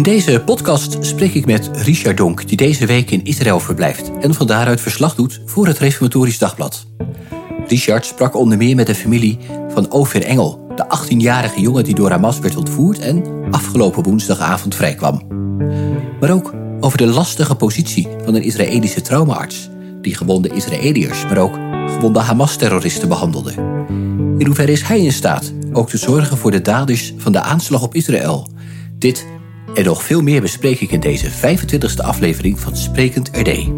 In deze podcast spreek ik met Richard Donk, die deze week in Israël verblijft en van daaruit verslag doet voor het Reformatorisch Dagblad. Richard sprak onder meer met de familie van Ofer Engel, de 18-jarige jongen die door Hamas werd ontvoerd en afgelopen woensdagavond vrijkwam. Maar ook over de lastige positie van een Israëlische traumaarts, die gewonde Israëliërs, maar ook gewonde Hamas-terroristen behandelde. In hoeverre is hij in staat ook te zorgen voor de daders van de aanslag op Israël? Dit en nog veel meer bespreek ik in deze 25e aflevering van Sprekend RD.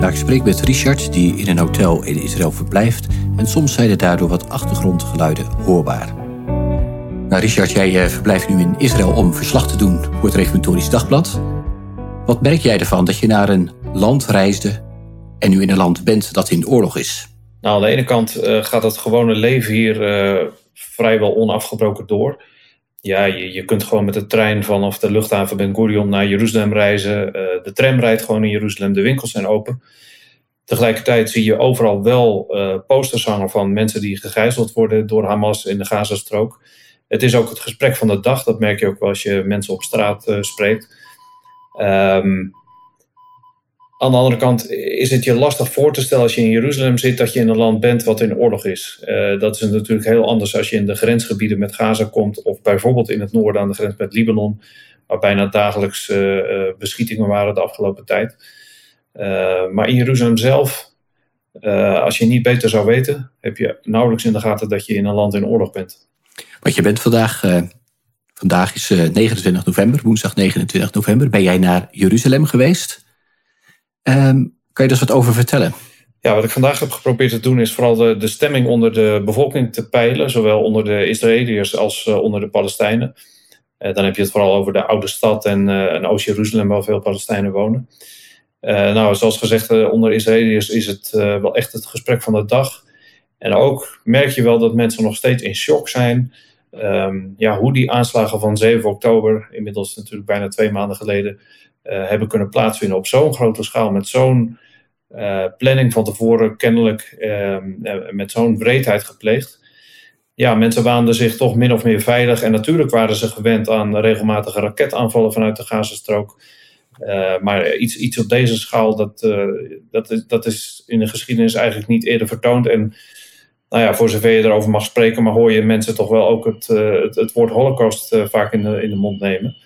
Daar ik spreek met Richard, die in een hotel in Israël verblijft, en soms zijn er daardoor wat achtergrondgeluiden hoorbaar. Nou, Richard, jij eh, verblijft nu in Israël om verslag te doen voor het Reformatorisch Dagblad. Wat merk jij ervan dat je naar een land reisde en nu in een land bent dat in oorlog is? Nou, aan de ene kant uh, gaat het gewone leven hier uh, vrijwel onafgebroken door. Ja, je, je kunt gewoon met de trein vanaf de luchthaven Ben Gurion naar Jeruzalem reizen. Uh, de tram rijdt gewoon in Jeruzalem, de winkels zijn open. Tegelijkertijd zie je overal wel posters hangen van mensen die gegijzeld worden door Hamas in de Gazastrook. Het is ook het gesprek van de dag, dat merk je ook wel als je mensen op straat spreekt. Um, aan de andere kant is het je lastig voor te stellen als je in Jeruzalem zit dat je in een land bent wat in oorlog is. Uh, dat is natuurlijk heel anders als je in de grensgebieden met Gaza komt of bijvoorbeeld in het noorden aan de grens met Libanon, waar bijna dagelijks uh, uh, beschietingen waren de afgelopen tijd. maar in Jeruzalem zelf, als je niet beter zou weten, heb je nauwelijks in de gaten dat je in een land in oorlog bent. Want je bent vandaag, vandaag is 29 november, woensdag 29 november, ben jij naar Jeruzalem geweest? Um, kan je daar wat over vertellen? Ja, wat ik vandaag heb geprobeerd te doen is vooral de, de stemming onder de bevolking te peilen, zowel onder de Israëliërs als uh, onder de Palestijnen. Uh, dan heb je het vooral over de oude stad en, en Oost-Jeruzalem, waar veel Palestijnen wonen. nou, zoals gezegd, onder Israëliërs is het wel echt het gesprek van de dag. En ook merk je wel dat mensen nog steeds in shock zijn. Um, ja, hoe die aanslagen van 7 oktober, inmiddels natuurlijk bijna twee maanden geleden, hebben kunnen plaatsvinden op zo'n grote schaal, met zo'n uh, planning van tevoren, kennelijk uh, met zo'n wreedheid gepleegd. Ja, mensen waanden zich toch min of meer veilig. En natuurlijk waren ze gewend aan regelmatige raketaanvallen vanuit de Gazastrook. maar iets, iets op deze schaal, dat, dat, is, dat is in de geschiedenis eigenlijk niet eerder vertoond. En nou ja, voor zover je erover mag spreken, maar hoor je mensen toch wel ook het, het, het woord holocaust vaak in de, in de mond nemen.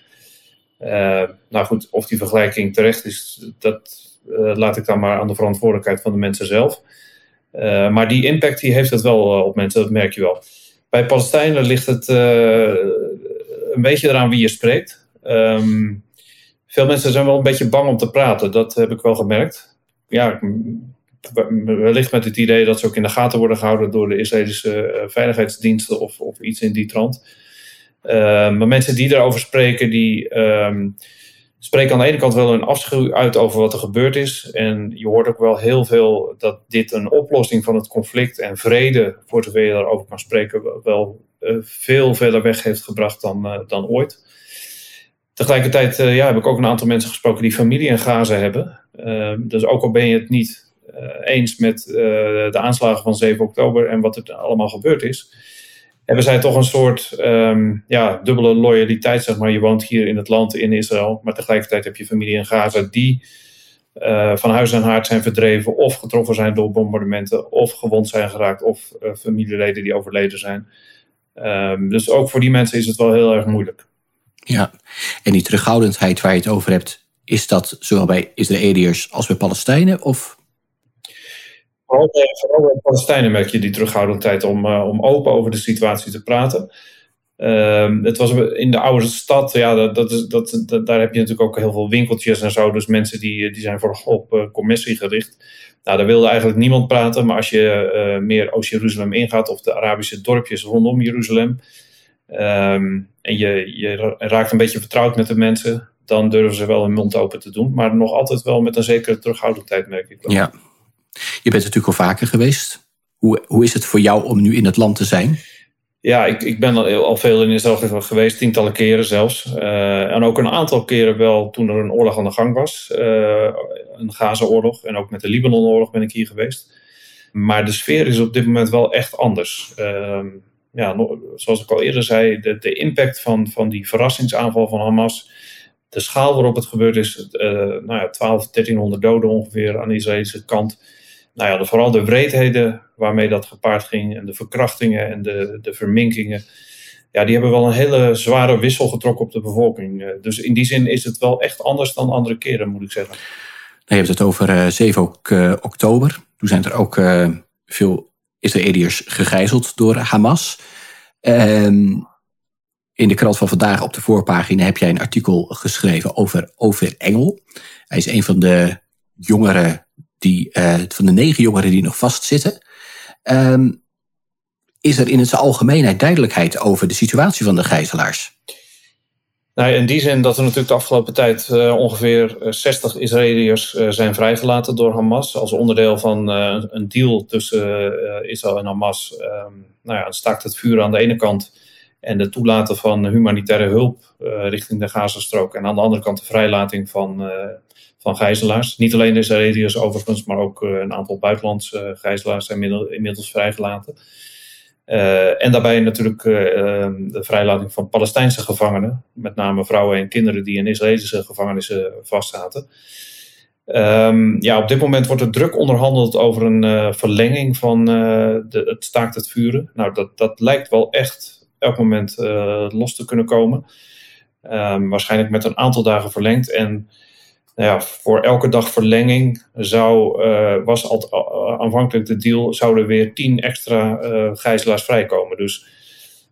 Uh, nou goed, of die vergelijking terecht is, dat uh, laat ik dan maar aan de verantwoordelijkheid van de mensen zelf. Uh, maar die impact die heeft het wel op mensen, dat merk je wel. Bij Palestijnen ligt het een beetje eraan wie je spreekt. Um, veel mensen zijn wel een beetje bang om te praten, dat heb ik wel gemerkt. Ja, wellicht met het idee dat ze ook in de gaten worden gehouden door de Israëlische veiligheidsdiensten of, of iets in die trant. Ehm, maar mensen die daarover spreken, die um, spreken aan de ene kant wel een afschuw uit over wat er gebeurd is. En je hoort ook wel heel veel dat dit een oplossing van het conflict en vrede, voor zover je daarover kan spreken, wel uh, veel verder weg heeft gebracht dan, uh, dan ooit. Tegelijkertijd uh, ja, heb ik ook een aantal mensen gesproken die familie in Gaza hebben. Ehm, dus ook al ben je het niet eens met de aanslagen van 7 oktober en wat er allemaal gebeurd is hebben zij toch een soort um, ja, dubbele loyaliteit, zeg maar. Je woont hier in het land, in Israël, maar tegelijkertijd heb je familie in Gaza die uh, van huis en haard zijn verdreven of getroffen zijn door bombardementen of gewond zijn geraakt of uh, familieleden die overleden zijn. Um, dus ook voor die mensen is het wel heel erg moeilijk. Ja, en die terughoudendheid waar je het over hebt, is dat zowel bij Israëliërs als bij Palestijnen? Of Vooral bij, de Palestijnen merk je die terughoudendheid om, uh, om open over de situatie te praten. Uh, het was in de oude stad, ja, dat, dat is, dat, daar heb je natuurlijk ook heel veel winkeltjes en zo. Dus mensen die, die zijn vooral op commissie gericht. Nou, daar wilde eigenlijk niemand praten. Maar als je meer Oost-Jeruzalem ingaat of de Arabische dorpjes rondom Jeruzalem. Um, en je, je raakt een beetje vertrouwd met de mensen. Dan durven ze wel hun mond open te doen. Maar nog altijd wel met een zekere terughoudendheid, merk ik wel. Ja, je bent natuurlijk al vaker geweest. Hoe, hoe is het voor jou om nu in het land te zijn? Ja, ik, ik ben al, veel in Israël geweest, tientallen keren zelfs. Uh, en ook een aantal keren wel toen er een oorlog aan de gang was. Uh, een Gaza-oorlog en ook met de Libanon-oorlog ben ik hier geweest. Maar de sfeer is op dit moment wel echt anders. Uh, ja, zoals ik al eerder zei, de, de impact van, van die verrassingsaanval van Hamas de schaal waarop het gebeurd is, nou ja, 12, 1300 doden ongeveer aan de Israëlische kant. Nou ja, vooral de wreedheden waarmee dat gepaard ging en de verkrachtingen en de, de verminkingen ja, die hebben wel een hele zware wissel getrokken op de bevolking. Dus in die zin is het wel echt anders dan andere keren, moet ik zeggen. Je hebt het over 7 oktober. Toen zijn er ook veel Israëliërs gegijzeld door Hamas. Ehm, in de krant van vandaag op de voorpagina heb jij een artikel geschreven over Over Engel. Hij is een van de jongeren die, uh, van de negen jongeren die nog vastzitten. Um, is er in het algemeenheid duidelijkheid over de situatie van de gijzelaars? Nou, in die zin dat er natuurlijk de afgelopen tijd uh, ongeveer 60 Israëliërs uh, zijn vrijgelaten door Hamas. Als onderdeel van een deal tussen Israël en Hamas. Um, nou ja, het staakt het vuur aan de ene kant. En de toelaten van humanitaire hulp richting de Gazastrook. En aan de andere kant de vrijlating van, van gijzelaars. Niet alleen de Israëliërs overigens, maar ook een aantal buitenlandse gijzelaars zijn inmiddels vrijgelaten. Uh, en daarbij natuurlijk uh, de vrijlating van Palestijnse gevangenen, met name vrouwen en kinderen die in Israëlische gevangenissen vastzaten. Um, ja, op dit moment wordt er druk onderhandeld over een verlenging van de, het staakt het vuren. Nou, dat, dat lijkt wel echt elk moment los te kunnen komen. Um, waarschijnlijk met een aantal dagen verlengd. En nou ja, voor elke dag verlenging zou, uh, was al, uh, aanvankelijk de deal, zouden weer tien extra uh, gijzelaars vrijkomen. Dus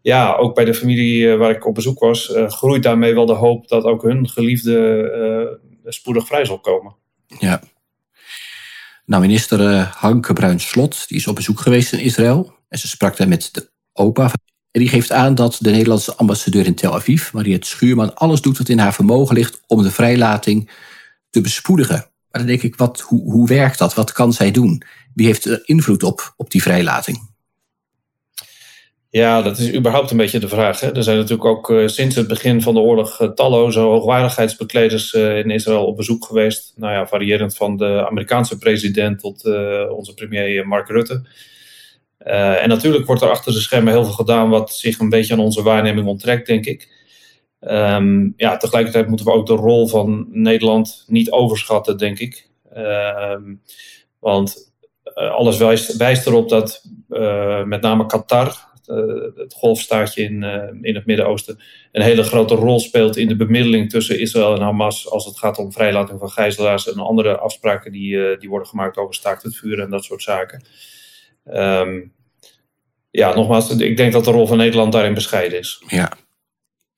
ja, ook bij de familie waar ik op bezoek was, groeit daarmee wel de hoop dat ook hun geliefde spoedig vrij zal komen. Ja. Nou, minister Hanke Bruins-Slot, die is op bezoek geweest in Israël. En ze sprak daar met de opa. En die geeft aan dat de Nederlandse ambassadeur in Tel Aviv, Mariette Schuurman, alles doet wat in haar vermogen ligt om de vrijlating te bespoedigen. Maar dan denk ik, wat, hoe, hoe werkt dat? Wat kan zij doen? Wie heeft er invloed op, op die vrijlating? Ja, dat is überhaupt een beetje de vraag. Hè? Er zijn natuurlijk ook uh, sinds het begin van de oorlog uh, talloze hoogwaardigheidsbekleders in Israël op bezoek geweest. Nou ja, variërend van de Amerikaanse president tot onze premier Mark Rutte. en natuurlijk wordt er achter de schermen heel veel gedaan wat zich een beetje aan onze waarneming onttrekt, denk ik. Um, ja, tegelijkertijd moeten we ook de rol van Nederland niet overschatten, denk ik. Um, want uh, alles wijst, wijst, erop dat uh, met name Qatar, uh, het golfstaatje in, in het Midden-Oosten, een hele grote rol speelt in de bemiddeling tussen Israël en Hamas als het gaat om vrijlating van gijzelaars en andere afspraken die, die worden gemaakt over staakt het vuur en dat soort zaken. Um, ja, nogmaals, ik denk dat de rol van Nederland daarin bescheiden is. Ja,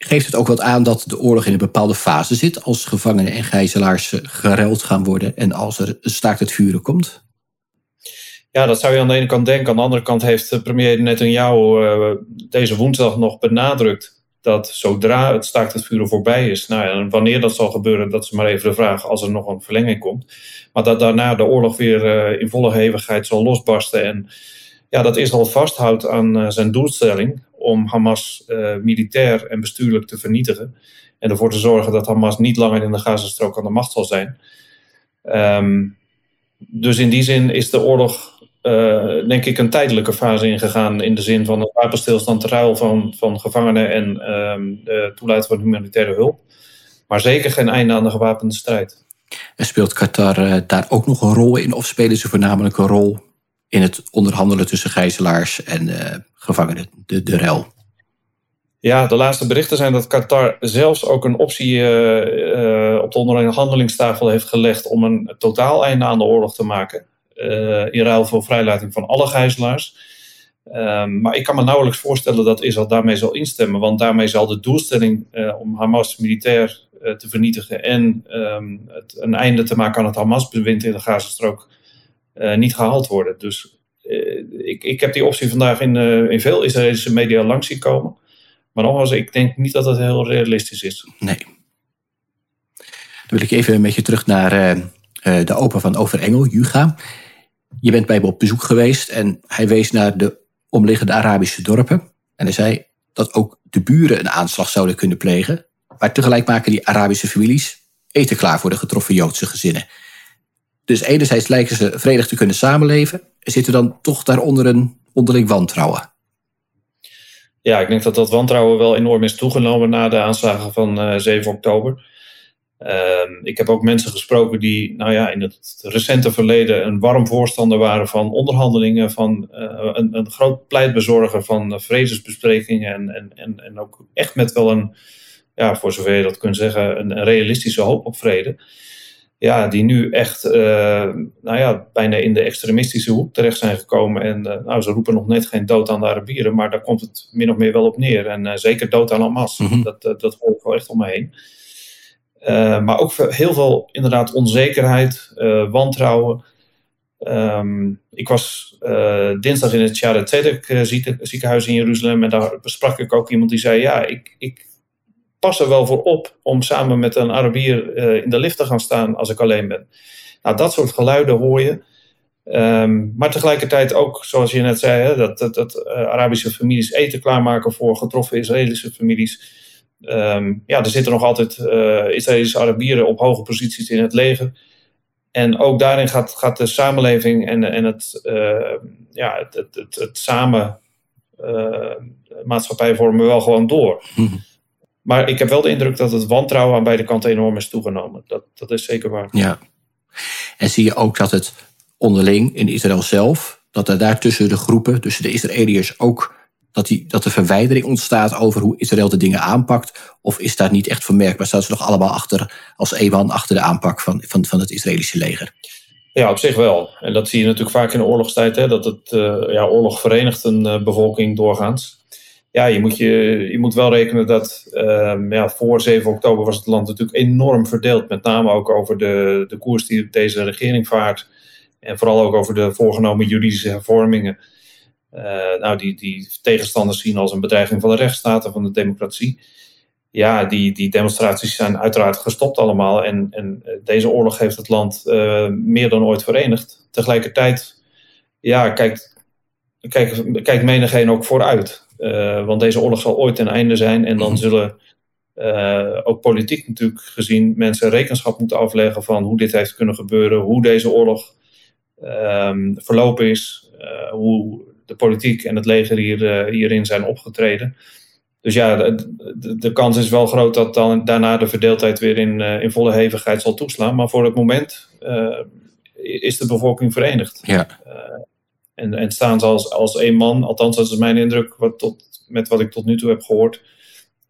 geeft het ook wat aan dat de oorlog in een bepaalde fase zit als gevangenen en gijzelaars geruild gaan worden en als er staakt het vuren komt? Ja, dat zou je aan de ene kant denken. Aan de andere kant heeft premier Netanyahu uh, deze woensdag nog benadrukt dat zodra het staakt het vuren voorbij is, nou ja, en wanneer dat zal gebeuren, dat is maar even de vraag als er nog een verlenging komt. Maar dat daarna de oorlog weer uh, in volle hevigheid zal losbarsten. En ja, dat Israël vasthoudt aan zijn doelstelling om Hamas uh, militair en bestuurlijk te vernietigen. En ervoor te zorgen dat Hamas niet langer in de Gazastrook aan de macht zal zijn. Um, dus in die zin is de oorlog, uh, denk ik, een tijdelijke fase ingegaan. In de zin van een wapenstilstand, ruil van, van gevangenen en um, de toelaten van humanitaire hulp. Maar zeker geen einde aan de gewapende strijd. En speelt Qatar uh, daar ook nog een rol in? Of spelen ze voornamelijk een rol in het onderhandelen tussen gijzelaars en uh, gevangenen, de, de rel. Ja, de laatste berichten zijn dat Qatar zelfs ook een optie uh, uh, op de onderhandelingstafel heeft gelegd om een totaal einde aan de oorlog te maken. in ruil voor vrijlating van alle gijzelaars. Ehm, maar ik kan me nauwelijks voorstellen dat Israël daarmee zal instemmen, want daarmee zal de doelstelling om Hamas militair te vernietigen en um, het, een einde te maken aan het Hamas-bewind in de Gazastrook niet gehaald worden. Dus uh, ik, ik heb die optie vandaag in, uh, in veel Israëlische media langs zien komen. Maar nogmaals, ik denk niet dat dat heel realistisch is. Nee. Dan wil ik even een beetje terug naar de opa van Overengel, Juga. Je bent bij hem op bezoek geweest en hij wees naar de omliggende Arabische dorpen. En hij zei dat ook de buren een aanslag zouden kunnen plegen. Maar tegelijk maken die Arabische families eten klaar voor de getroffen Joodse gezinnen. Dus enerzijds lijken ze vredig te kunnen samenleven, zitten dan toch daaronder een onderling wantrouwen. Ja, ik denk dat dat wantrouwen wel enorm is toegenomen na de aanslagen van uh, eh, 7 oktober. Ehm, ik heb ook mensen gesproken die nou ja, in het recente verleden een warm voorstander waren van onderhandelingen, van uh, een, een, groot pleitbezorger van vredesbesprekingen en, en, en, en ook echt met wel een, ja, voor zover je dat kunt zeggen, een realistische hoop op vrede. Ja, die nu echt uh, nou ja, bijna in de extremistische hoek terecht zijn gekomen. En uh, nou, ze roepen nog net geen dood aan de Arabieren, maar daar komt het min of meer wel op neer. En zeker dood aan Hamas. Mm dat, dat hoor ik wel echt om me heen. Maar ook heel veel inderdaad onzekerheid, wantrouwen. Um, ik was uh, dinsdag in het Sharet Tzedek ziekenhuis in Jeruzalem en daar sprak ik ook iemand die zei: Ja, ik, ik pas er wel voor op om samen met een Arabier in de lift te gaan staan als ik alleen ben. Nou, dat soort geluiden hoor je. Um, maar tegelijkertijd ook, zoals je net zei, hè, dat, dat, dat Arabische families eten klaarmaken voor getroffen Israëlische families. Um, ja, er zitten nog altijd uh, Israëlische Arabieren op hoge posities in het leger. En ook daarin gaat, gaat de samenleving en, en het, uh, ja, het, het, het, samen maatschappij vormen wel gewoon door. Mhm. Maar ik heb wel de indruk dat het wantrouwen aan beide kanten enorm is toegenomen. Dat, dat is zeker waar. Ja. En zie je ook dat het onderling in Israël zelf, dat er daar tussen de groepen, tussen de Israëliërs ook dat, die, dat er verwijdering ontstaat over hoe Israël de dingen aanpakt? Of is daar niet echt vermerkbaar? Staan ze nog allemaal achter, als een man achter de aanpak van, van, van het Israëlische leger? Ja, op zich wel. En dat zie je natuurlijk vaak in de oorlogstijd, hè, dat het uh, ja, oorlog verenigt een uh, bevolking doorgaans. Ja, je moet, je, je moet wel rekenen dat uh, ja, voor 7 oktober was het land natuurlijk enorm verdeeld. Met name ook over de, de koers die deze regering vaart. En vooral ook over de voorgenomen juridische hervormingen. Uh, nou, die, die tegenstanders zien als een bedreiging van de rechtsstaat en van de democratie. Ja, die, die demonstraties zijn uiteraard gestopt allemaal. En, en eh, deze oorlog heeft het land uh, meer dan ooit verenigd. Tegelijkertijd, ja, kijkt, kijkt, kijkt menigeen ook vooruit. Uh, want deze oorlog zal ooit ten einde zijn. En dan mhm. zullen ook politiek natuurlijk gezien mensen rekenschap moeten afleggen van hoe dit heeft kunnen gebeuren. Hoe deze oorlog ehm, verlopen is. hoe de politiek en het leger hier, eh, hierin zijn opgetreden. Dus ja, de, de, kans is wel groot dat dan daarna de verdeeldheid weer in, in volle hevigheid zal toeslaan. Maar voor het moment is de bevolking verenigd. Ja. En, en staan ze als, als één man, althans dat is mijn indruk wat tot, met wat ik tot nu toe heb gehoord,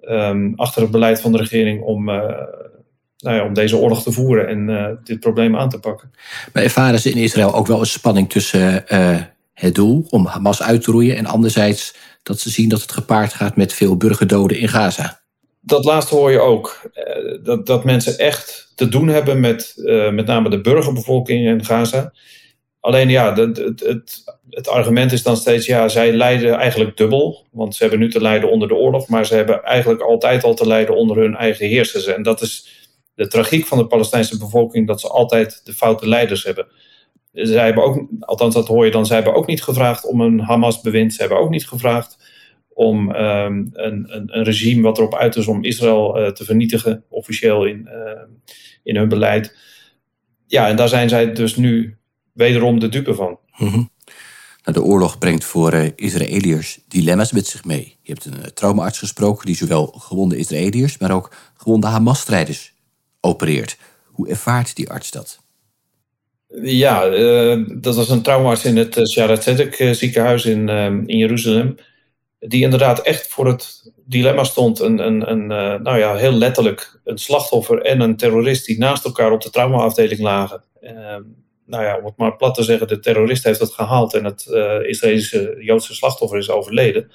um, achter het beleid van de regering om, nou ja, om deze oorlog te voeren en dit probleem aan te pakken. Maar ervaren ze in Israël ook wel een spanning tussen het doel om Hamas uit te roeien. En anderzijds dat ze zien dat het gepaard gaat met veel burgerdoden in Gaza. Dat laatste hoor je ook. Eh, dat, dat mensen echt te doen hebben met met name de burgerbevolking in Gaza. Alleen ja, het, het, het, het, argument is dan steeds, ja, zij lijden eigenlijk dubbel. Want ze hebben nu te lijden onder de oorlog, maar ze hebben eigenlijk altijd al te lijden onder hun eigen heersers. En dat is de tragiek van de Palestijnse bevolking, dat ze altijd de foute leiders hebben zij hebben ook, althans dat hoor je dan, zij hebben ook niet gevraagd om een Hamas-bewind. Ze hebben ook niet gevraagd om um, een, een, een, regime wat erop uit is om Israël uh, te vernietigen, officieel in, uh, in hun beleid. Ja, en daar zijn zij dus nu wederom de dupe van. Mm -hmm. nou, de oorlog brengt voor uh, Israëliërs dilemma's met zich mee. Je hebt een traumaarts gesproken die zowel gewonde Israëliërs, maar ook gewonde Hamas-strijders opereert. Hoe ervaart die arts dat? Ja, uh, dat was een traumaarts in het Sharat Zedek ziekenhuis in, in Jeruzalem. Die inderdaad echt voor het dilemma stond. Een, een, een nou ja, heel letterlijk een slachtoffer en een terrorist die naast elkaar op de traumaafdeling lagen. Ehm, nou ja, om het maar plat te zeggen, de terrorist heeft het gehaald en het Israëlische Joodse slachtoffer is overleden.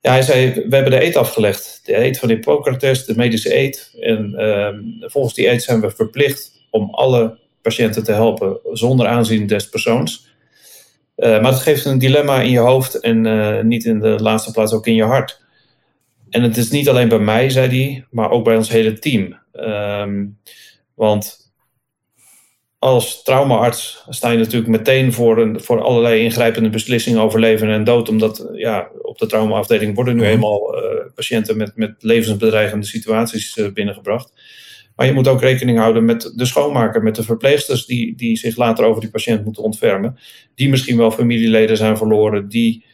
Ja, hij zei, we hebben de eet afgelegd. De eet van Hippocrates, de medische eet. En ehm, volgens die eet zijn we verplicht om alle patiënten te helpen zonder aanzien des persoons. Uh, maar het geeft een dilemma in je hoofd en uh, niet in de laatste plaats ook in je hart. En het is niet alleen bij mij, zei hij, maar ook bij ons hele team. Um, want als traumaarts sta je natuurlijk meteen voor, een, voor allerlei ingrijpende beslissingen over leven en dood. Omdat ja, op de traumaafdeling worden nu mhm. eenmaal uh, patiënten met, met levensbedreigende situaties binnengebracht. Maar je moet ook rekening houden met de schoonmaker, met de verpleegsters die, die zich later over die patiënt moeten ontfermen. Die misschien wel familieleden zijn verloren, die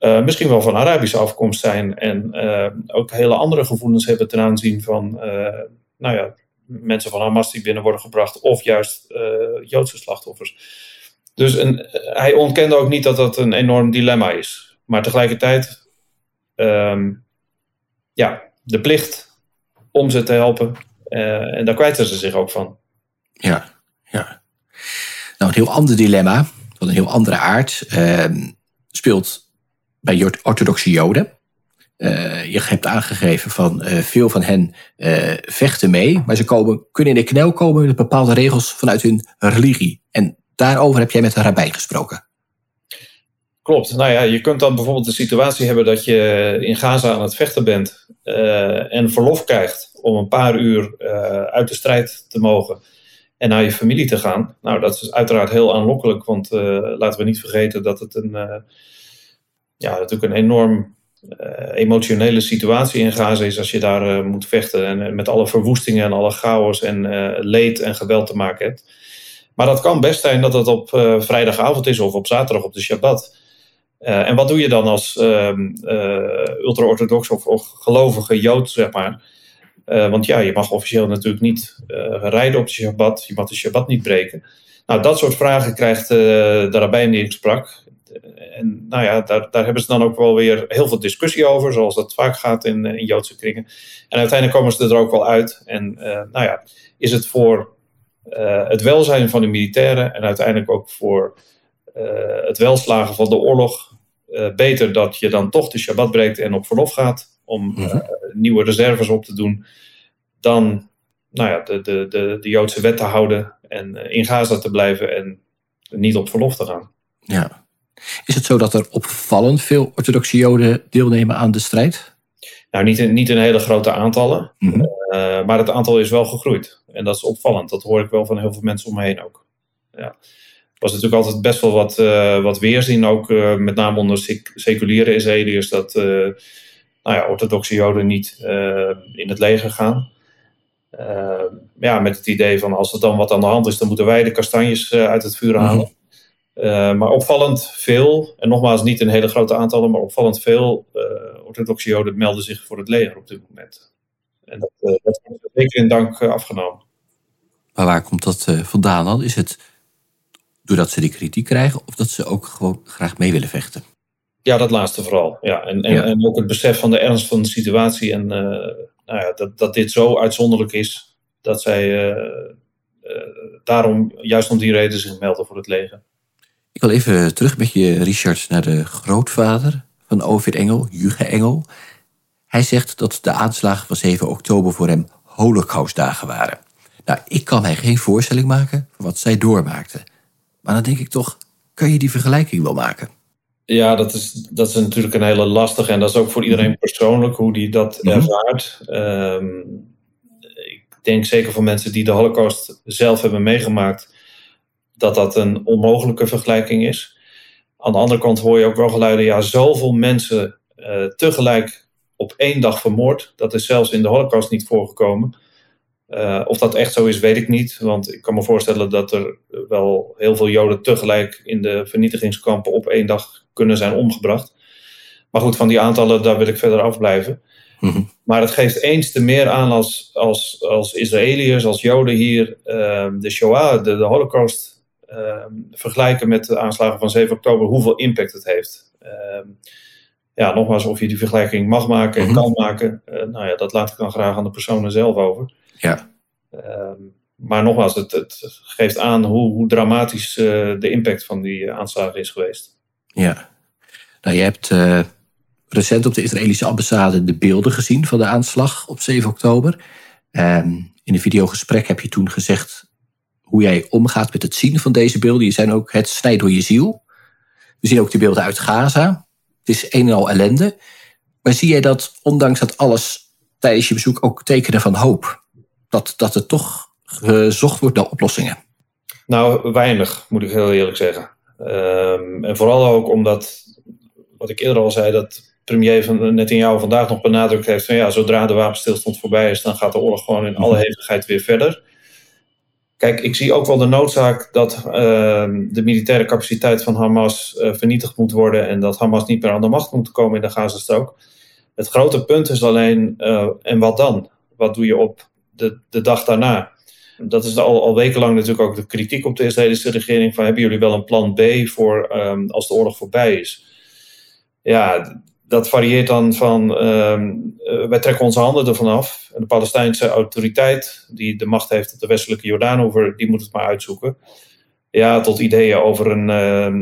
uh, misschien wel van Arabische afkomst zijn en ook hele andere gevoelens hebben ten aanzien van nou ja, mensen van Hamas die binnen worden gebracht, of juist Joodse slachtoffers. Dus een, hij ontkende ook niet dat dat een enorm dilemma is. Maar tegelijkertijd, ehm, ja, de plicht om ze te helpen. en daar kwijten ze zich ook van. Ja, ja. Nou, een heel ander dilemma, van een heel andere aard, ehm, speelt bij orthodoxe Joden. Uh, je hebt aangegeven van uh, veel van hen uh, vechten mee, maar ze komen, kunnen in de knel komen met bepaalde regels vanuit hun religie. En daarover heb jij met een rabbijn gesproken. Klopt. Nou ja, je kunt dan bijvoorbeeld de situatie hebben dat je in Gaza aan het vechten bent en verlof krijgt om een paar uur uit de strijd te mogen en naar je familie te gaan. Nou, dat is uiteraard heel aanlokkelijk, want laten we niet vergeten dat het een, ja, natuurlijk een enorm emotionele situatie in Gaza is als je daar uh, moet vechten. En uh, met alle verwoestingen en alle chaos en leed en geweld te maken hebt. Maar dat kan best zijn dat het op vrijdagavond is of op zaterdag op de Shabbat. en wat doe je dan als ehm, ultra-orthodox of, of, gelovige Jood, zeg maar? want ja, je mag officieel natuurlijk niet rijden op de Shabbat. Je mag de Shabbat niet breken. Nou, dat soort vragen krijgt de rabbijn die ik sprak en nou ja, daar, daar hebben ze dan ook wel weer heel veel discussie over, zoals dat vaak gaat in, in Joodse kringen. En uiteindelijk komen ze er ook wel uit. En uh, nou ja, is het voor uh, het welzijn van de militairen en uiteindelijk ook voor het welslagen van de oorlog beter dat je dan toch de Shabbat breekt en op verlof gaat om mm nieuwe reserves op te doen, dan nou ja, de, de, de, de Joodse wet te houden en in Gaza te blijven en niet op verlof te gaan. Ja, is het zo dat er opvallend veel orthodoxe Joden deelnemen aan de strijd? Nou, niet in, niet in hele grote aantallen, mm maar het aantal is wel gegroeid. En dat is opvallend. Dat hoor ik wel van heel veel mensen om me heen ook. Ja. Er was natuurlijk altijd best wel wat, uh, wat weerzien, ook uh, met name onder sec seculiere Israëliërs, dat nou ja, orthodoxe Joden niet in het leger gaan. ja, met het idee van als er dan wat aan de hand is, dan moeten wij de kastanjes uit het vuur halen. Mm uh, maar opvallend veel, en nogmaals niet in hele grote aantallen, maar opvallend veel uh, orthodoxe Joden melden zich voor het leger op dit moment. En dat, uh, dat wordt zeker in dank afgenomen. Maar waar komt dat vandaan dan? Is het doordat ze die kritiek krijgen of dat ze ook gewoon graag mee willen vechten? Ja, dat laatste vooral. Ja. En, en, en ook het besef van de ernst van de situatie en nou ja, dat, dat dit zo uitzonderlijk is dat zij daarom, juist om die reden, zich melden voor het leger. Ik wil even terug met je, Richard, naar de grootvader van Ovid Engel, Juge Engel. Hij zegt dat de aanslagen van 7 oktober voor hem holocaustdagen waren. Nou, ik kan mij geen voorstelling maken van wat zij doormaakten. Maar dan denk ik toch, kan je die vergelijking wel maken? Ja, dat is, dat is natuurlijk een hele lastige. En dat is ook voor iedereen mhm. persoonlijk hoe die dat mhm. ervaart. Um, ik denk zeker voor mensen die de holocaust zelf hebben meegemaakt dat dat een onmogelijke vergelijking is. Aan de andere kant hoor je ook wel geluiden, ja, zoveel mensen uh, tegelijk op één dag vermoord. Dat is zelfs in de Holocaust niet voorgekomen. Uh, of dat echt zo is, weet ik niet. Want ik kan me voorstellen dat er wel heel veel Joden tegelijk in de vernietigingskampen op één dag kunnen zijn omgebracht. Maar goed, van die aantallen, daar wil ik verder afblijven. Mm Maar het geeft eens te meer aan als, als, als Israëliërs, als Joden hier uh, de Shoah, de, de Holocaust vergelijken met de aanslagen van 7 oktober, hoeveel impact het heeft. Ehm, ja, nogmaals, of je die vergelijking mag maken en mhm. kan maken, uh, nou ja, dat laat ik dan graag aan de personen zelf over. Ja. Ehm, maar nogmaals, het, het, geeft aan hoe, hoe dramatisch uh, de impact van die aanslagen is geweest. Ja. Nou, je hebt uh, recent op de Israëlische ambassade de beelden gezien van de aanslag op 7 oktober. in een videogesprek heb je toen gezegd hoe jij omgaat met het zien van deze beelden. Die zijn ook het snijdt door je ziel. We zien ook de beelden uit Gaza. Het is een en al ellende. Maar zie jij dat, ondanks dat alles tijdens je bezoek ook tekenen van hoop? Dat, dat er toch gezocht wordt naar oplossingen? Nou, weinig, moet ik heel eerlijk zeggen. Um, en vooral ook omdat, wat ik eerder al zei, dat premier van Netanyahu vandaag nog benadrukt heeft van ja, zodra de wapenstilstand voorbij is, dan gaat de oorlog gewoon in alle hevigheid weer verder. Kijk, ik zie ook wel de noodzaak dat ehm, de militaire capaciteit van Hamas uh, vernietigd moet worden en dat Hamas niet meer aan de macht moet komen in de Gazastrook. Het grote punt is alleen, uh, en wat dan? Wat doe je op de, de dag daarna. Dat is al, al wekenlang natuurlijk ook de kritiek op de Israëlische regering: van hebben jullie wel een plan B voor um, als de oorlog voorbij is? Ja, dat varieert dan van um, wij trekken onze handen ervan af. De Palestijnse autoriteit, die de macht heeft op de westelijke Jordaanover, die moet het maar uitzoeken. Ja, tot ideeën over een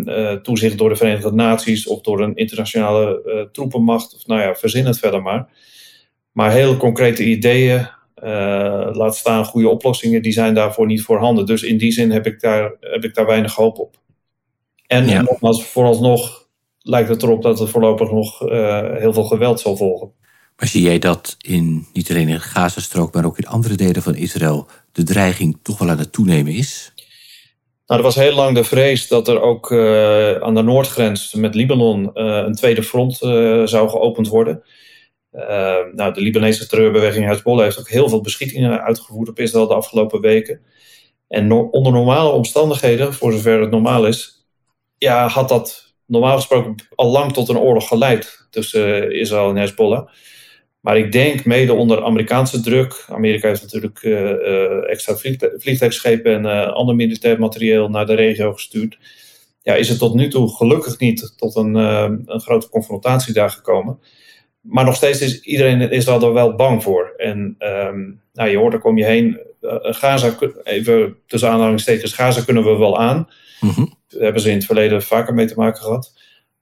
uh, toezicht door de Verenigde Naties of door een internationale uh, troepenmacht. Of nou ja, verzin het verder maar. Maar heel concrete ideeën, laat staan goede oplossingen, die zijn daarvoor niet voorhanden. Dus in die zin heb ik daar, heb ik daar weinig hoop op. En ja. nogmaals, vooralsnog lijkt het erop dat er voorlopig nog heel veel geweld zal volgen. Maar zie jij dat in, niet alleen in de Gazastrook, maar ook in andere delen van Israël de dreiging toch wel aan het toenemen is? Nou, er was heel lang de vrees dat er ook uh, aan de noordgrens met Libanon uh, een tweede front zou geopend worden. nou, de Libanese terreurbeweging Hezbollah heeft ook heel veel beschietingen uitgevoerd op Israël de afgelopen weken. En no onder normale omstandigheden, voor zover het normaal is, ja, had dat normaal gesproken al lang tot een oorlog geleid tussen Israël en Hezbollah. Maar ik denk mede onder Amerikaanse druk. Amerika heeft natuurlijk uh, extra vliegtuigschepen en ander militair materieel naar de regio gestuurd. Ja, is het tot nu toe gelukkig niet tot een, een grote confrontatie daar gekomen. Maar nog steeds is iedereen in Israël er wel bang voor. En um, nou, je hoort, er kom je heen. Gaza, even tussen aanhalingstekens, Gaza kunnen we wel aan. Mm -hmm. Daar hebben ze in het verleden vaker mee te maken gehad.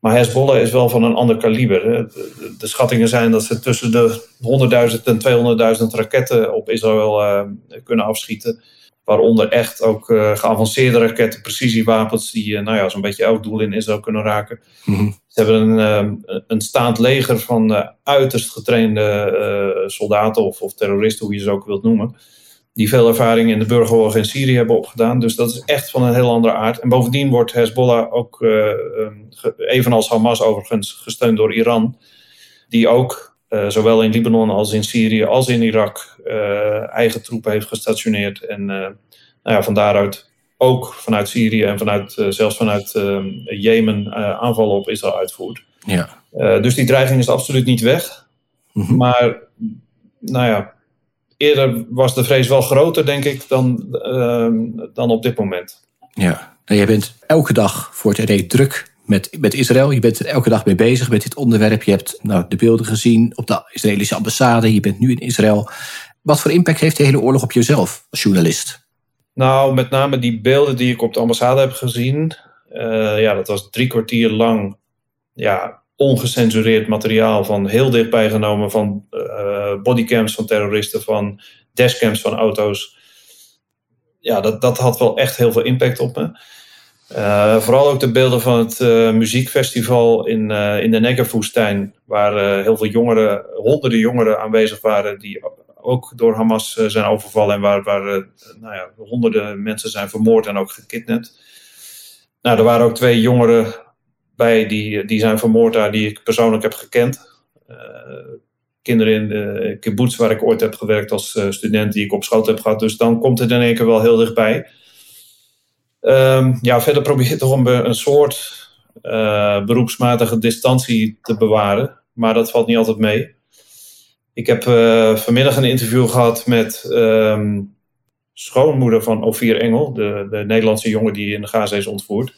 Maar Hezbollah is wel van een ander kaliber. De, de, schattingen zijn dat ze tussen de 100.000 en 200.000 raketten op Israël uh, kunnen afschieten. Waaronder echt ook uh, geavanceerde raketten, precisiewapens, die uh, nou ja, zo'n beetje elk doel in Israël kunnen raken. Mm -hmm. Ze hebben een, een staand leger van uiterst getrainde soldaten of, of terroristen, hoe je ze ook wilt noemen die veel ervaring in de burgeroorlog in Syrië hebben opgedaan. Dus dat is echt van een heel andere aard. En bovendien wordt Hezbollah ook, uh, evenals Hamas overigens, gesteund door Iran. Die ook, uh, zowel in Libanon als in Syrië als in Irak, uh, eigen troepen heeft gestationeerd. En nou ja, van daaruit ook vanuit Syrië en vanuit, zelfs vanuit Jemen aanvallen op Israël uitvoert. Ja. dus die dreiging is absoluut niet weg. Mm -hmm. Maar, nou ja, eerder was de vrees wel groter, denk ik, dan, uh, dan op dit moment. Ja, nou, jij bent elke dag voor het RD druk met, met Israël. Je bent er elke dag mee bezig met dit onderwerp. Je hebt nou, de beelden gezien op de Israëlische ambassade. Je bent nu in Israël. Wat voor impact heeft de hele oorlog op jezelf als journalist? Nou, met name die beelden die ik op de ambassade heb gezien. Uh, ja, dat was drie kwartier lang ja, ongecensureerd materiaal van heel dichtbij genomen van uh, bodycams van terroristen, van dashcams van auto's. Ja, dat, dat had wel echt heel veel impact op me. Uh, vooral ook de beelden van het uh, muziekfestival in, in de Negev-woestijn, waar heel veel jongeren, honderden jongeren aanwezig waren, die ook door Hamas zijn overvallen en waar, waar nou ja, honderden mensen zijn vermoord en ook gekidnapt. Nou, er waren ook twee jongeren bij die, die zijn vermoord daar, die ik persoonlijk heb gekend. Kinderen in de kibbutz waar ik ooit heb gewerkt als uh, student, die ik op schoot heb gehad. Dus dan komt het in één keer wel heel dichtbij. Um, ja, verder probeer je toch een, een soort uh, beroepsmatige distantie te bewaren. Maar dat valt niet altijd mee. Ik heb vanmiddag een interview gehad met um, schoonmoeder van Ophir Engel, de, de Nederlandse jongen die in de Gaza is ontvoerd.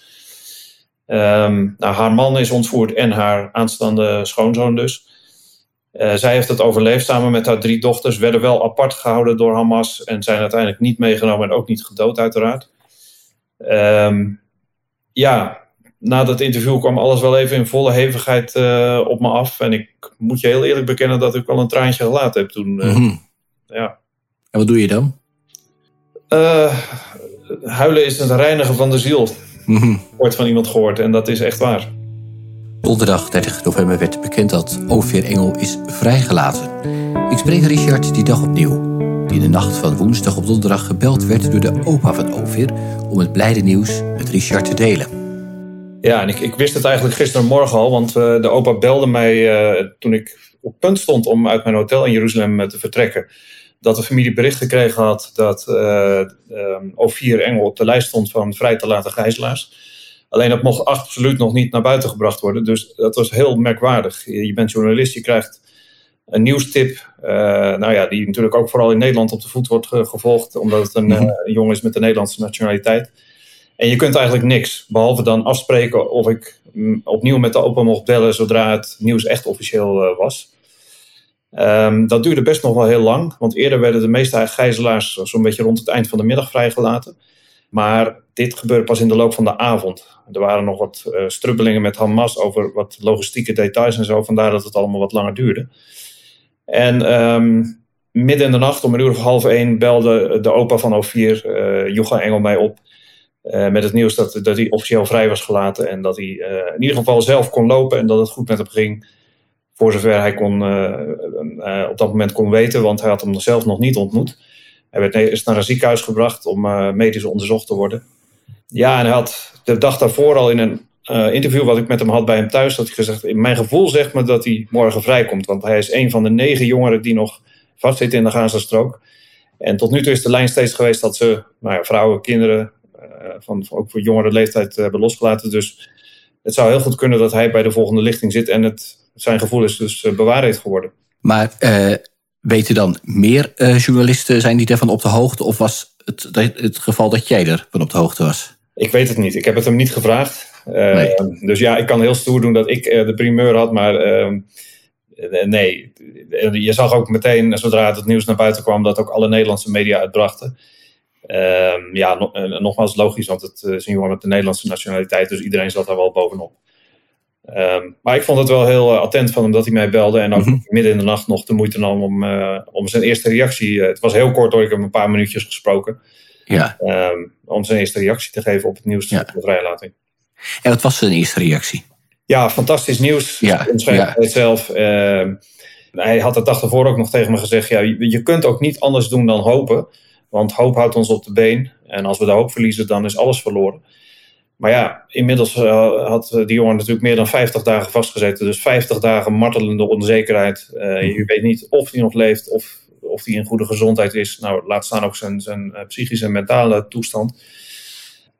Um, nou, haar man is ontvoerd en haar aanstaande schoonzoon dus. Uh, zij heeft het overleefd samen met haar drie dochters. Werden wel apart gehouden door Hamas en zijn uiteindelijk niet meegenomen en ook niet gedood, uiteraard. Um, ja, na dat interview kwam alles wel even in volle hevigheid uh, op me af. En ik moet je heel eerlijk bekennen dat ik wel een traantje gelaten heb toen. Uh, mm -hmm. ja. En wat doe je dan? huilen is het reinigen van de ziel. Mm Ooit van iemand gehoord en dat is echt waar. Donderdag 30 november werd bekend dat Ophir Engel is vrijgelaten. Ik spreek Richard die dag opnieuw. Die in de nacht van woensdag op donderdag gebeld werd door de opa van Ophir om het blijde nieuws met Richard te delen. Ja, en ik, ik wist het eigenlijk gistermorgen al, want uh, de opa belde mij uh, toen ik op punt stond om uit mijn hotel in Jeruzalem uh, te vertrekken dat de familie bericht gekregen had dat uh, um, O4 Engel op de lijst stond van vrij te laten gijzelaars. Alleen dat mocht absoluut nog niet naar buiten gebracht worden. Dus dat was heel merkwaardig. Je bent journalist, je krijgt een nieuwstip, nou ja, die natuurlijk ook vooral in Nederland op de voet wordt gevolgd, omdat het een mm jongen is met de Nederlandse nationaliteit. En je kunt eigenlijk niks, behalve dan afspreken of ik mm, opnieuw met de opa mocht bellen zodra het nieuws echt officieel was. Um, dat duurde best nog wel heel lang, want eerder werden de meeste gijzelaars zo'n beetje rond het eind van de middag vrijgelaten. Maar dit gebeurde pas in de loop van de avond. Er waren nog wat uh, strubbelingen met Hamas over wat logistieke details en zo, vandaar dat het allemaal wat langer duurde. En um, midden in de nacht, om een uur of half één, belde de opa van O4, uh, Jocha Engel, mij op. Uh, met het nieuws dat, dat hij officieel vrij was gelaten en dat hij in ieder geval zelf kon lopen en dat het goed met hem ging. Voor zover hij kon, op dat moment kon weten, want hij had hem zelf nog niet ontmoet. Hij werd, is naar een ziekenhuis gebracht om medisch onderzocht te worden. Ja, en hij had de dag daarvoor al in een uh, interview wat ik met hem had bij hem thuis, had hij gezegd: in Mijn gevoel zegt me dat hij morgen vrijkomt. Want hij is een van de negen jongeren die nog vastzitten in de Gazastrook. En tot nu toe is de lijn steeds geweest dat ze nou ja, vrouwen, kinderen, uh, van, ook voor jongere leeftijd hebben losgelaten. Dus het zou heel goed kunnen dat hij bij de volgende lichting zit en het, zijn gevoel is dus bewaard heeft geworden. Maar weten dan meer journalisten, zijn die daarvan op de hoogte? Of was het, het geval dat jij ervan op de hoogte was? Ik weet het niet. Ik heb het hem niet gevraagd. Uh, Dus ja, ik kan heel stoer doen dat ik uh, de primeur had, maar uh, nee. Je zag ook meteen, zodra het nieuws naar buiten kwam, dat ook alle Nederlandse media uitbrachten. Ehm, ja, no nogmaals logisch, want het is een jongen met de Nederlandse nationaliteit, dus iedereen zat daar wel bovenop. Um, maar ik vond het wel heel attent van hem dat hij mij belde en ook mm -hmm. midden in de nacht nog de moeite nam om, om zijn eerste reactie. het was heel kort hoor, ik heb een paar minuutjes gesproken. Ja. Um, om zijn eerste reactie te geven op het nieuws ja. de vrijlating. En wat was zijn eerste reactie? Ja, fantastisch nieuws. Ja. ja. het zelf. Uh, hij had de dag ervoor ook nog tegen me gezegd: ja, je, je kunt ook niet anders doen dan hopen. Want hoop houdt ons op de been. En als we de hoop verliezen, dan is alles verloren. Maar ja, inmiddels uh, had die jongen natuurlijk meer dan 50 dagen vastgezeten. Dus 50 dagen martelende onzekerheid. Uh, je weet niet of hij nog leeft of of hij in goede gezondheid is. Nou, laat staan ook zijn, zijn eh, psychische en mentale toestand.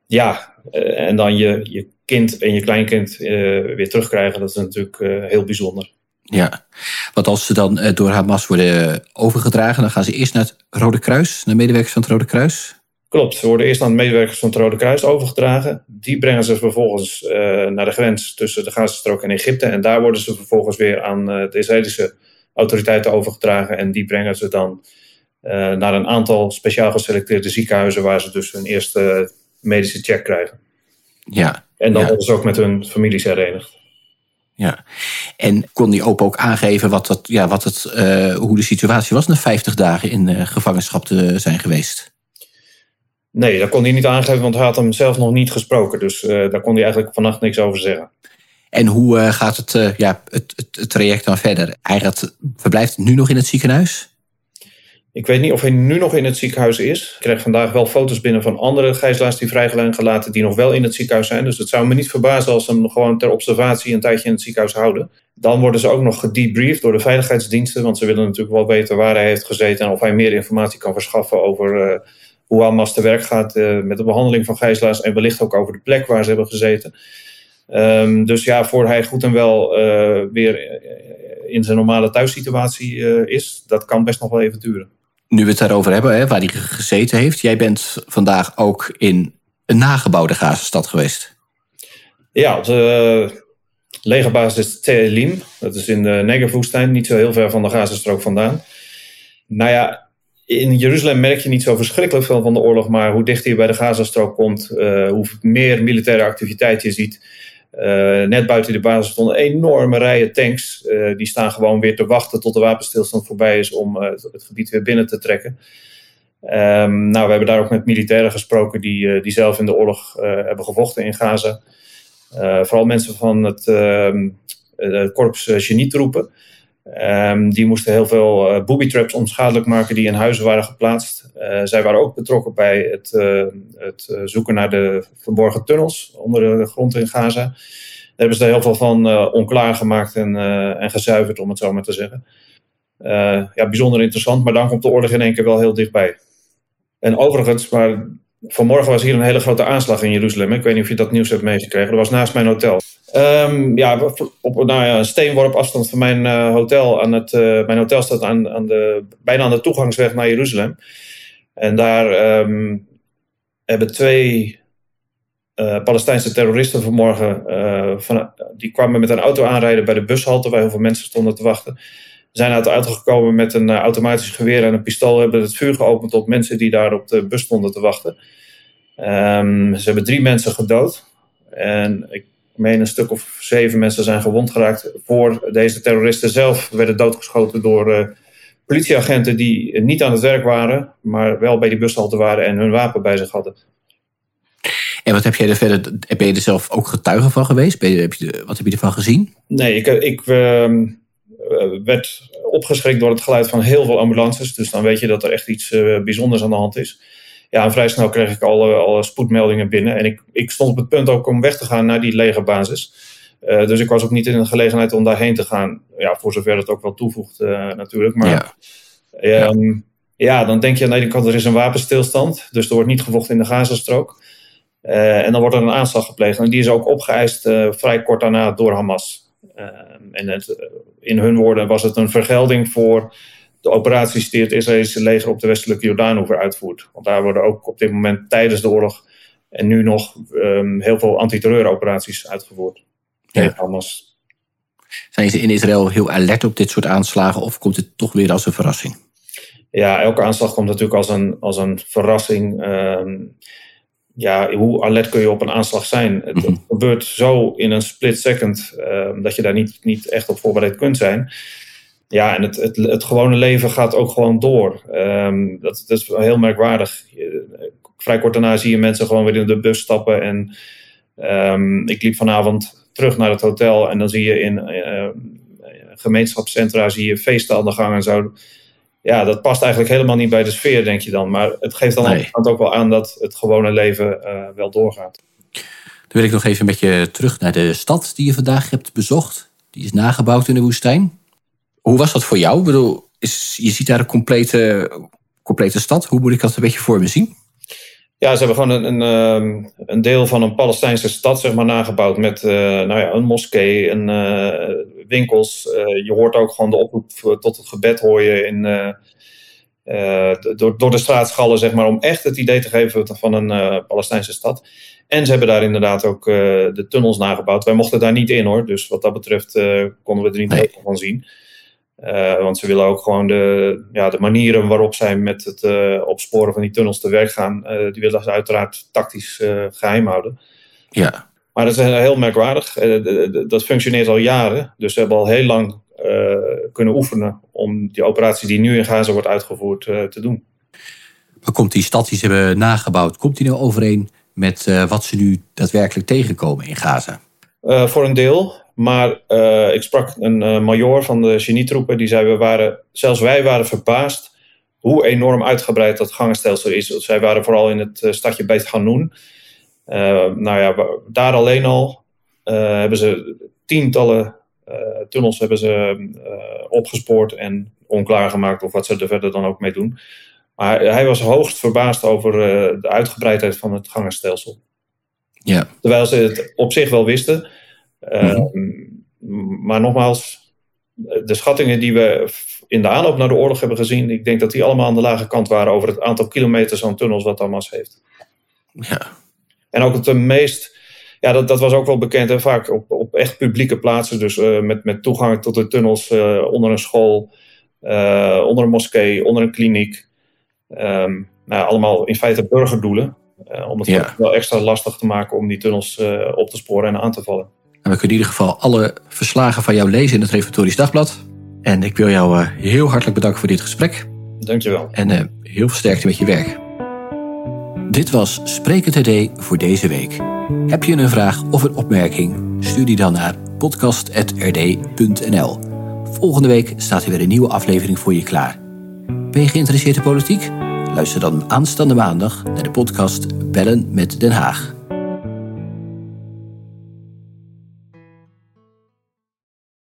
Ja, eh, en dan je, je kind en je kleinkind weer terugkrijgen, dat is natuurlijk heel bijzonder. Ja, want als ze dan door Hamas worden overgedragen, dan gaan ze eerst naar het Rode Kruis, naar medewerkers van het Rode Kruis? Klopt, ze worden eerst aan de medewerkers van het Rode Kruis overgedragen. Die brengen ze vervolgens uh, naar de grens tussen de Gazastrook en Egypte. En daar worden ze vervolgens weer aan uh, de Israëlische autoriteiten overgedragen. En die brengen ze dan uh, naar een aantal speciaal geselecteerde ziekenhuizen, waar ze dus hun eerste medische check krijgen. Ja. En dan ja. worden ze ook met hun families herenigd. Ja, en kon die opa ook aangeven wat dat, ja, wat het, hoe de situatie was na 50 dagen in gevangenschap te zijn geweest? Nee, dat kon hij niet aangeven, want hij had hem zelf nog niet gesproken. Dus uh, daar kon hij eigenlijk vannacht niks over zeggen. En hoe uh, gaat het, uh, ja, het, het, het, traject dan verder? Hij gaat, verblijft nu nog in het ziekenhuis? Ik weet niet of hij nu nog in het ziekenhuis is. Ik krijg vandaag wel foto's binnen van andere gijzelaars die vrijgeleid gelaten, die nog wel in het ziekenhuis zijn. Dus het zou me niet verbazen als ze hem gewoon ter observatie een tijdje in het ziekenhuis houden. Dan worden ze ook nog gedebriefd door de veiligheidsdiensten, want ze willen natuurlijk wel weten waar hij heeft gezeten en of hij meer informatie kan verschaffen over hoe Hamas te werk gaat met de behandeling van gijzelaars en wellicht ook over de plek waar ze hebben gezeten. Um, dus ja, voor hij goed en wel uh, weer in zijn normale thuissituatie uh, is, dat kan best nog wel even duren. Nu we het daarover hebben, hè, waar hij gezeten heeft. Jij bent vandaag ook in een nagebouwde Gazastad geweest. Ja, op de legerbasis Telim. Dat is in de Negev-woestijn, niet zo heel ver van de Gazastrook vandaan. Nou ja, in Jeruzalem merk je niet zo verschrikkelijk veel van de oorlog, maar hoe dichter je bij de Gazastrook komt, uh, hoe meer militaire activiteit je ziet. Uh, net buiten de basis stonden enorme rijen tanks. Uh, die staan gewoon weer te wachten tot de wapenstilstand voorbij is om het, het, gebied weer binnen te trekken. Um, nou, we hebben daar ook met militairen gesproken die, die zelf in de oorlog hebben gevochten in Gaza. vooral mensen van het, ehm, het korps genietroepen. Um, die moesten heel veel uh, booby traps onschadelijk maken die in huizen waren geplaatst. Uh, zij waren ook betrokken bij het, uh, het zoeken naar de verborgen tunnels onder de grond in Gaza. Daar hebben ze er heel veel van onklaar gemaakt en, en gezuiverd, om het zo maar te zeggen. ja, bijzonder interessant, maar dan komt de oorlog in één keer wel heel dichtbij. En overigens, maar vanmorgen was hier een hele grote aanslag in Jeruzalem. Ik weet niet of je dat nieuws hebt meegekregen. Dat was naast mijn hotel. Um, ja, op nou ja, een steenworp afstand van mijn uh, hotel. Aan het, uh, mijn hotel staat aan, aan de, bijna aan de toegangsweg naar Jeruzalem. En daar um, hebben twee uh, Palestijnse terroristen vanmorgen. Van, die kwamen met een auto aanrijden bij de bushalte waar heel veel mensen stonden te wachten. Zijn uit de auto gekomen met een automatisch geweer en een pistool. Hebben het vuur geopend op mensen die daar op de bus stonden te wachten. Um, ze hebben drie mensen gedood. En ik meen een stuk of zeven mensen zijn gewond geraakt. Voor deze terroristen zelf werden doodgeschoten door uh, politieagenten die niet aan het werk waren, maar wel bij die bushalte waren en hun wapen bij zich hadden. En wat heb jij er verder, ben je er zelf ook getuige van geweest? Ben je, heb je, wat heb je ervan gezien? Nee, ik, ik uh, werd opgeschrikt door het geluid van heel veel ambulances. Dus dan weet je dat er echt iets uh, bijzonders aan de hand is ja, vrij snel kreeg ik al, al spoedmeldingen binnen. En ik, ik stond op het punt ook om weg te gaan naar die legerbasis. Uh, dus ik was ook niet in de gelegenheid om daarheen te gaan. Ja, voor zover het ook wel toevoegt uh, natuurlijk. Maar ja. Um, ja. dan denk je aan de ene kant er is een wapenstilstand. Dus er wordt niet gevochten in de Gazastrook. Uh, en dan wordt er een aanslag gepleegd. En die is ook opgeëist vrij kort daarna door Hamas. Ehm, en het, in hun woorden was het een vergelding voor de operaties die het Israëlische leger op de westelijke Jordaanoever uitvoert. Want daar worden ook op dit moment tijdens de oorlog en nu nog um, heel veel antiterreuroperaties uitgevoerd. Ja. Hamas. Zijn ze in Israël heel alert op dit soort aanslagen of komt het toch weer als een verrassing? Ja, elke aanslag komt natuurlijk als een, als een verrassing. Um, ja, hoe alert kun je op een aanslag zijn? Het, -hmm. gebeurt zo in een split second um, dat je daar niet, niet echt op voorbereid kunt zijn ja, en het, het, het gewone leven gaat ook gewoon door. Um, dat, dat, is heel merkwaardig. Vrij kort daarna zie je mensen gewoon weer in de bus stappen. En um, ik liep vanavond terug naar het hotel en dan zie je in uh, gemeenschapscentra zie je feesten aan de gang en zo. Ja, dat past eigenlijk helemaal niet bij de sfeer, denk je dan. Maar het geeft dan nee. ook wel aan dat het gewone leven uh, wel doorgaat. Dan wil ik nog even met je terug naar de stad die je vandaag hebt bezocht. Die is nagebouwd in de woestijn. Hoe was dat voor jou? Ik bedoel, is, je ziet daar een complete, complete stad. Hoe moet ik dat een beetje voor me zien? Ja, ze hebben gewoon een, een, een deel van een Palestijnse stad zeg maar, nagebouwd met uh, nou ja, een moskee, en uh, winkels. Uh, je hoort ook gewoon de oproep tot het gebed hoor je in, door, door de straatschallen, zeg maar, om echt het idee te geven van een Palestijnse stad. En ze hebben daar inderdaad ook de tunnels nagebouwd. Wij mochten daar niet in hoor, dus wat dat betreft konden we er niet nee. van zien. Uh, want ze willen ook gewoon de, ja, de manieren waarop zij met het uh, opsporen van die tunnels te werk gaan, uh, die willen ze uiteraard tactisch geheim houden. Ja. Maar dat is heel merkwaardig. dat functioneert al jaren. Dus ze hebben al heel lang kunnen oefenen om die operatie die nu in Gaza wordt uitgevoerd te doen. Maar komt die stad die ze hebben nagebouwd, komt die nou overeen met wat ze nu daadwerkelijk tegenkomen in Gaza? Voor een deel. Maar uh, ik sprak een uh, major van de genietroepen die zei: we waren, zelfs wij waren verbaasd hoe enorm uitgebreid dat gangenstelsel is. Zij waren vooral in het stadje Beit Hanoun. nou ja, daar alleen al hebben ze tientallen tunnels hebben ze, opgespoord en onklaargemaakt, of wat ze er verder dan ook mee doen. Maar hij was hoogst verbaasd over de uitgebreidheid van het gangenstelsel. Ja. Terwijl ze het op zich wel wisten. Mm Maar nogmaals, de schattingen die we in de aanloop naar de oorlog hebben gezien, ik denk dat die allemaal aan de lage kant waren over het aantal kilometers aan tunnels wat Hamas heeft. Ja. En ook het meest, ja, dat, dat was ook wel bekend, hè, vaak op, op echt publieke plaatsen, dus uh, met, met toegang tot de tunnels uh, onder een school, onder een moskee, onder een kliniek. Um, nou, allemaal in feite burgerdoelen. Om het ja. wel extra lastig te maken om die tunnels op te sporen en aan te vallen. En we kunnen in ieder geval alle verslagen van jou lezen in het Reformatorisch Dagblad. En ik wil jou uh, heel hartelijk bedanken voor dit gesprek. Dankjewel. En heel veel sterkte met je werk. Dit was Spreken TD voor deze week. Heb je een vraag of een opmerking? Stuur die dan naar podcast.rd.nl. Volgende week staat er weer een nieuwe aflevering voor je klaar. Ben je geïnteresseerd in politiek? Luister dan aanstaande maandag naar de podcast Bellen met Den Haag.